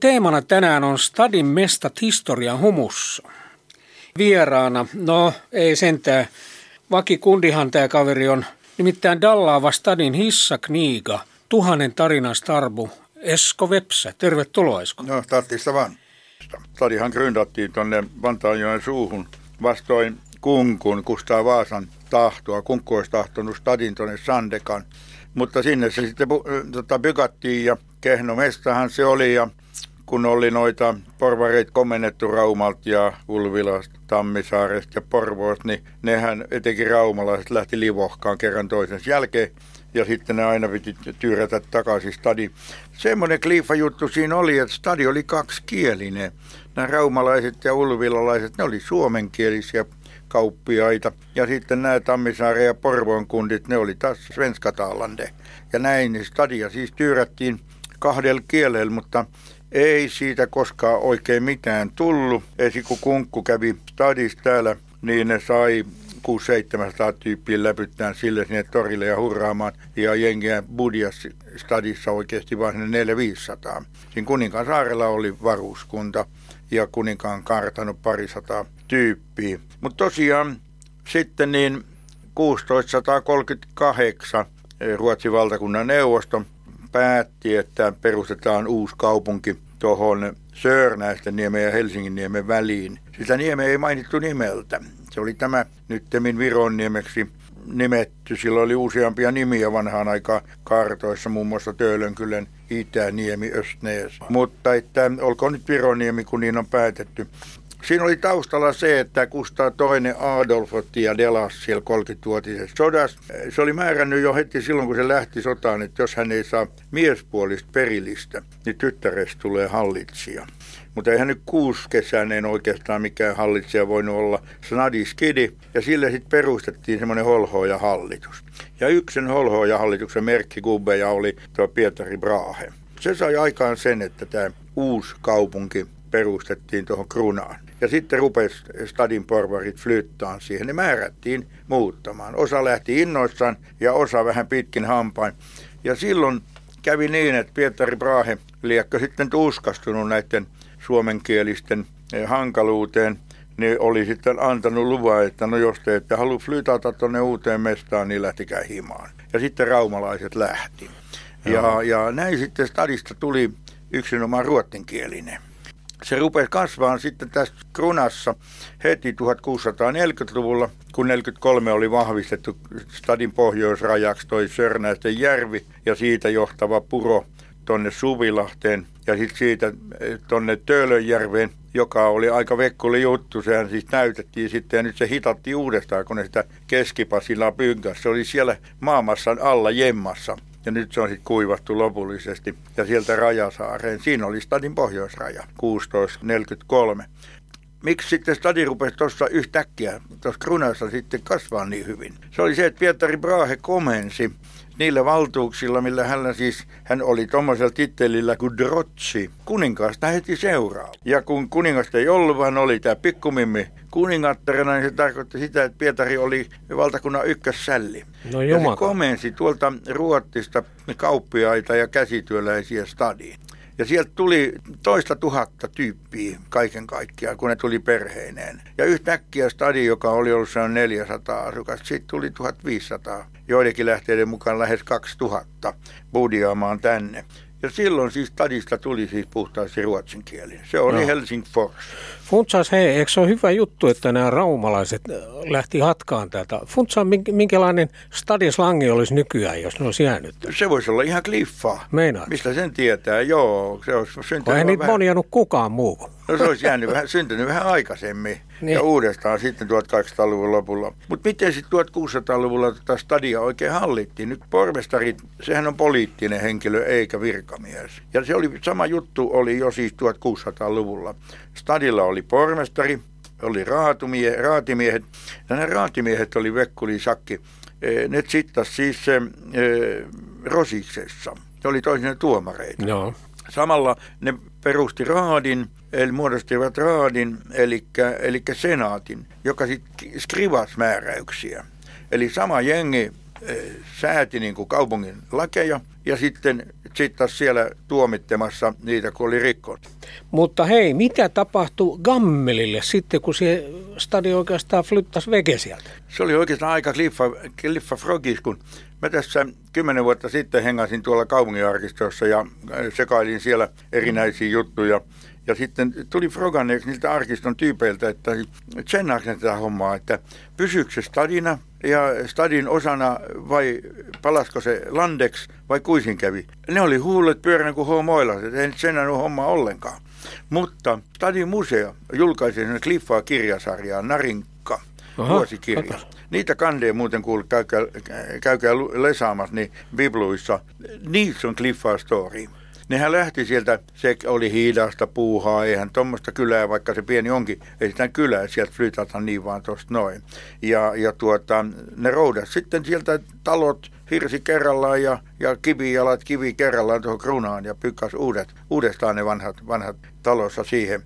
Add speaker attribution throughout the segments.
Speaker 1: Teemana tänään on Stadin mestat historian humussa. Vieraana, no ei sentään, vakikundihan tämä kaveri on, nimittäin Dallaava Stadin hissa kniiga, tuhannen tarinan starbu, Esko Vepsä. Tervetuloa Esko.
Speaker 2: No, tarttista vaan. Stadihan gründattiin tuonne Vantaanjoen suuhun vastoin Kunkun, Kustaa Vaasan tahtoa. Kunkku olisi tahtonut stadin tuonne Sandekan. Mutta sinne se sitten tota, bykattiin ja Kehno mestahan se oli ja kun oli noita porvareita komennettu Raumalta ja Ulvilasta, Tammisaaresta ja Porvoosta, niin nehän etenkin raumalaiset lähti livohkaan kerran toisensa jälkeen ja sitten ne aina piti tyyrätä takaisin stadi. Semmoinen kliifa juttu siinä oli, että stadi oli kaksikielinen. Nämä raumalaiset ja ulvilalaiset, ne oli suomenkielisiä kauppiaita. Ja sitten nämä Tammisaare ja Porvoon kundit, ne oli taas svenskataalande. Ja näin, niin stadia siis tyyrättiin kahdella kielellä, mutta ei siitä koskaan oikein mitään tullut. Esi kun Kunkku kävi stadissa täällä, niin ne sai 600-700 tyyppiä läpyttään sille sinne torille ja hurraamaan. Ja jengiä Budjas stadissa oikeasti vain 400-500. Siinä Kuninkaan saarella oli varuskunta ja kuninkaan kartanut parisataa tyyppiä. Mutta tosiaan sitten niin 1638 Ruotsin valtakunnan neuvosto päätti, että perustetaan uusi kaupunki tuohon Sörnäisten niemen ja Helsingin niemen väliin. Sitä niemeä ei mainittu nimeltä. Se oli tämä nyttemmin Viron niemeksi nimetty. Sillä oli useampia nimiä vanhaan aikaan kartoissa, muun muassa Töölönkylän Itäniemi, Östnees. Mutta että olkoon nyt Vironiemi, kun niin on päätetty. Siinä oli taustalla se, että Kustaa toinen Adolf otti ja delas siellä 30-vuotisessa sodassa. Se oli määrännyt jo heti silloin, kun se lähti sotaan, että jos hän ei saa miespuolista perillistä, niin tyttärestä tulee hallitsija. Mutta eihän nyt kesäinen oikeastaan mikään hallitsija voinut olla Snadiskidi. Ja sille sitten perustettiin semmoinen holhoja hallitus. Ja yksen holhoja hallituksen merkki gubbeja oli tuo Pietari Brahe. Se sai aikaan sen, että tämä uusi kaupunki perustettiin tuohon Krunaan. Ja sitten rupesi stadin porvarit flyttaan siihen. Ne määrättiin muuttamaan. Osa lähti innoissaan ja osa vähän pitkin hampain. Ja silloin kävi niin, että Pietari Brahe liekkö sitten tuskastunut näiden suomenkielisten eh, hankaluuteen, niin oli sitten antanut luvan, että no jos te ette halua flytata tuonne uuteen mestaan, niin lähtikää himaan. Ja sitten raumalaiset lähti. Ja, ja näin sitten stadista tuli yksinomaan ruottinkielinen se rupesi kasvaan sitten tässä Krunassa heti 1640-luvulla, kun 43 oli vahvistettu stadin pohjoisrajaksi toi Sörnäisten järvi ja siitä johtava puro tonne Suvilahteen ja sitten siitä eh, tonne Töölönjärveen, joka oli aika vekkuli juttu. Sehän siis näytettiin sitten ja nyt se hitattiin uudestaan, kun ne sitä keskipasilla pynkäs. Se oli siellä maamassa alla jemmassa ja nyt se on sitten kuivattu lopullisesti. Ja sieltä Rajasaareen, siinä oli stadin pohjoisraja, 1643. Miksi sitten stadi rupesi tuossa yhtäkkiä, tuossa Krunassa sitten kasvaa niin hyvin? Se oli se, että Pietari Brahe komensi niillä valtuuksilla, millä hän siis, hän oli tuommoisella tittelillä kuin Drotsi, kuninkaasta heti seuraa. Ja kun kuningasta ei ollut, vaan oli tämä pikkumimmi kuningattarena, niin se tarkoitti sitä, että Pietari oli valtakunnan ykkössälli.
Speaker 1: No
Speaker 2: ja se komensi tuolta Ruottista kauppiaita ja käsityöläisiä stadiin. Ja sieltä tuli toista tuhatta tyyppiä kaiken kaikkiaan, kun ne tuli perheineen. Ja yhtäkkiä stadi, joka oli ollut se on 400 asukasta, siitä tuli 1500. Joidenkin lähteiden mukaan lähes 2000 budiaamaan tänne. Ja silloin siis stadista tuli siis puhtaasti ruotsinkielinen. Se oli no. Helsingfors.
Speaker 1: Funtsas, hei, eikö se ole hyvä juttu, että nämä raumalaiset äh, lähti hatkaan täältä? Funtsas, minkälainen stadislangi olisi nykyään, jos ne olisi jäänyt?
Speaker 2: Se voisi olla ihan kliffaa.
Speaker 1: Meinaat?
Speaker 2: Mistä sen tietää? Joo, se olisi syntynyt
Speaker 1: Vai niitä vähän... kukaan muu?
Speaker 2: No se olisi jäänyt vähän, syntynyt vähän aikaisemmin niin. ja uudestaan sitten 1800-luvun lopulla. Mutta miten sitten 1600-luvulla tätä stadia oikein hallittiin? Nyt pormestarit, sehän on poliittinen henkilö eikä virkamies. Ja se oli sama juttu oli jo siis 1600-luvulla. Stadilla oli pormestari, oli raatumie, raatimiehet. Ja nämä raatimiehet oli Vekkuli Sakki. E, ne sittas siis e, Rosiksessa. Ne oli toisinaan tuomareita.
Speaker 1: Joo.
Speaker 2: Samalla ne perusti raadin, eli muodostivat raadin, eli, eli senaatin, joka sitten skrivasi määräyksiä. Eli sama jengi sääti niin kuin kaupungin lakeja ja sitten sitten siellä tuomittemassa niitä, kun oli rikkonut.
Speaker 1: Mutta hei, mitä tapahtui Gammelille sitten, kun se stadio oikeastaan flyttasi veke sieltä?
Speaker 2: Se oli oikeastaan aika kliffa, kliffa frogis, kun mä tässä kymmenen vuotta sitten hengasin tuolla kaupunginarkistossa ja sekailin siellä erinäisiä juttuja. Ja sitten tuli froganneeksi niiltä arkiston tyypeiltä, että tsennaako tätä hommaa, että pysyykö se stadina ja stadin osana vai palasko se landeksi vai kuisin kävi. Ne oli huulet pyöränä kuin homoilla, että ei sen homma ollenkaan. Mutta Stadin museo julkaisi sen Cliffaa kirjasarjaa Narinkka, Aha, vuosikirja. Katos. Niitä kandeja muuten kuuluu, käykää, käykää lesaamassa niin bibluissa. Niissä on Cliffaa story. Nehän lähti sieltä, se oli hiidasta puuhaa, eihän tuommoista kylää, vaikka se pieni onkin, ei sitä kylää sieltä flytata niin vaan tuosta noin. Ja, ja tuota, ne roudas sitten sieltä talot hirsi kerrallaan ja, ja kivijalat kivi kerrallaan tuohon krunaan ja pykkäs uudet, uudestaan ne vanhat, vanhat talossa siihen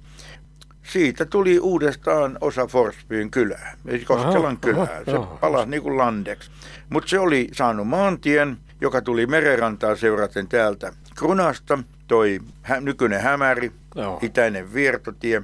Speaker 2: siitä tuli uudestaan osa Forsbyn kylää, eli Koskelan kylää. Se palasi niin kuin landeksi. Mutta se oli saanut maantien, joka tuli merenrantaa seuraten täältä Krunasta, toi hä- nykyinen Hämäri, Joo. itäinen Viertotie,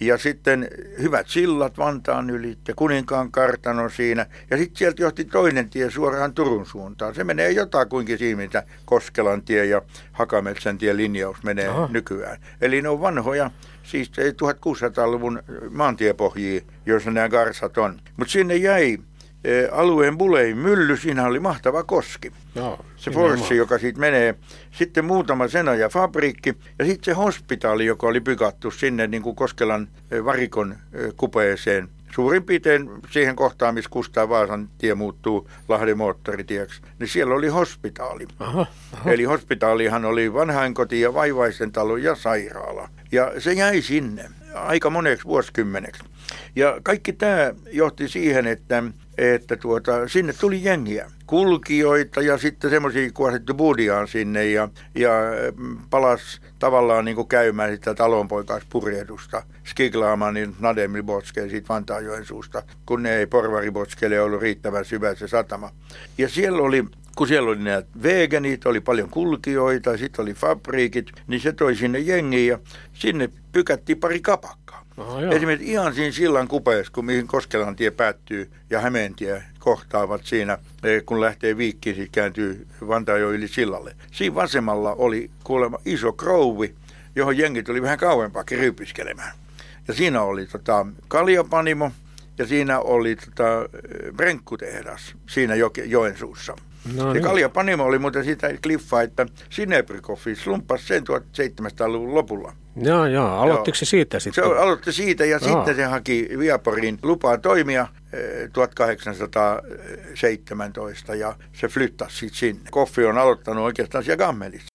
Speaker 2: ja sitten hyvät sillat Vantaan yli ja Kuninkaan kartano siinä. Ja sitten sieltä johti toinen tie suoraan Turun suuntaan. Se menee jotakuinkin siinä, mitä Koskelan tie ja Hakametsän tie linjaus menee Aha. nykyään. Eli ne on vanhoja, siis 1600-luvun maantiepohjia, joissa nämä garsat on. Mutta sinne jäi alueen bulein mylly, siinä oli mahtava koski. No, se Forssi, joka siitä menee. Sitten muutama sena ja fabriikki ja sitten se hospitaali, joka oli pykattu sinne niin kuin Koskelan eh, varikon eh, kupeeseen. Suurin piirtein siihen kohtaan, missä Kustaa Vaasan tie muuttuu Lahden moottoritieksi, niin siellä oli hospitaali. Aha, aha. Eli hospitaalihan oli vanhainkoti ja vaivaisen talo ja sairaala. Ja se jäi sinne aika moneksi vuosikymmeneksi. Ja kaikki tämä johti siihen, että, että tuota, sinne tuli jengiä, kulkijoita ja sitten semmoisia, kun budiaan sinne ja, ja palas tavallaan niin kuin käymään sitä talonpoikaispurjehdusta skiglaamaan niin Nademil Botskeen siitä Vantaajoen suusta, kun ne ei porvaribotskelle ollut riittävän syvä se satama. Ja siellä oli kun siellä oli nämä veganit, oli paljon kulkijoita, sitten oli fabriikit, niin se toi sinne jengiä ja sinne pykättiin pari kapakkaa. Aha, Esimerkiksi ihan siinä sillan kupeessa, kun mihin Koskelan tie päättyy ja Hämeentie kohtaavat siinä, eh, kun lähtee viikkiin, sitten kääntyy Vantaajo yli sillalle. Siinä vasemmalla oli kuulemma iso krouvi, johon jengi tuli vähän kauempaa ryypiskelemään. Ja siinä oli tota, kaljapanimo ja siinä oli tota, brenkkutehdas siinä jo, Joensuussa. No, se niin. Panimo oli muuten sitä kliffaa, että Sinebrikoffi slumppasi sen 1700-luvun lopulla.
Speaker 1: Joo, joo. Aloittiko se siitä sitten?
Speaker 2: Se aloitti siitä ja joo. sitten se haki Viaporin lupaa toimia 1817 eh, ja se flyttasi sitten sinne. Koffi on aloittanut oikeastaan siellä Gammelissa.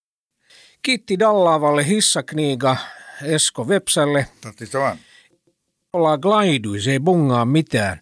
Speaker 1: Kiitti Dallaavalle hissakniiga Esko Vepsälle.
Speaker 2: Vaan.
Speaker 1: Ollaan glaidui, se ei bungaa mitään.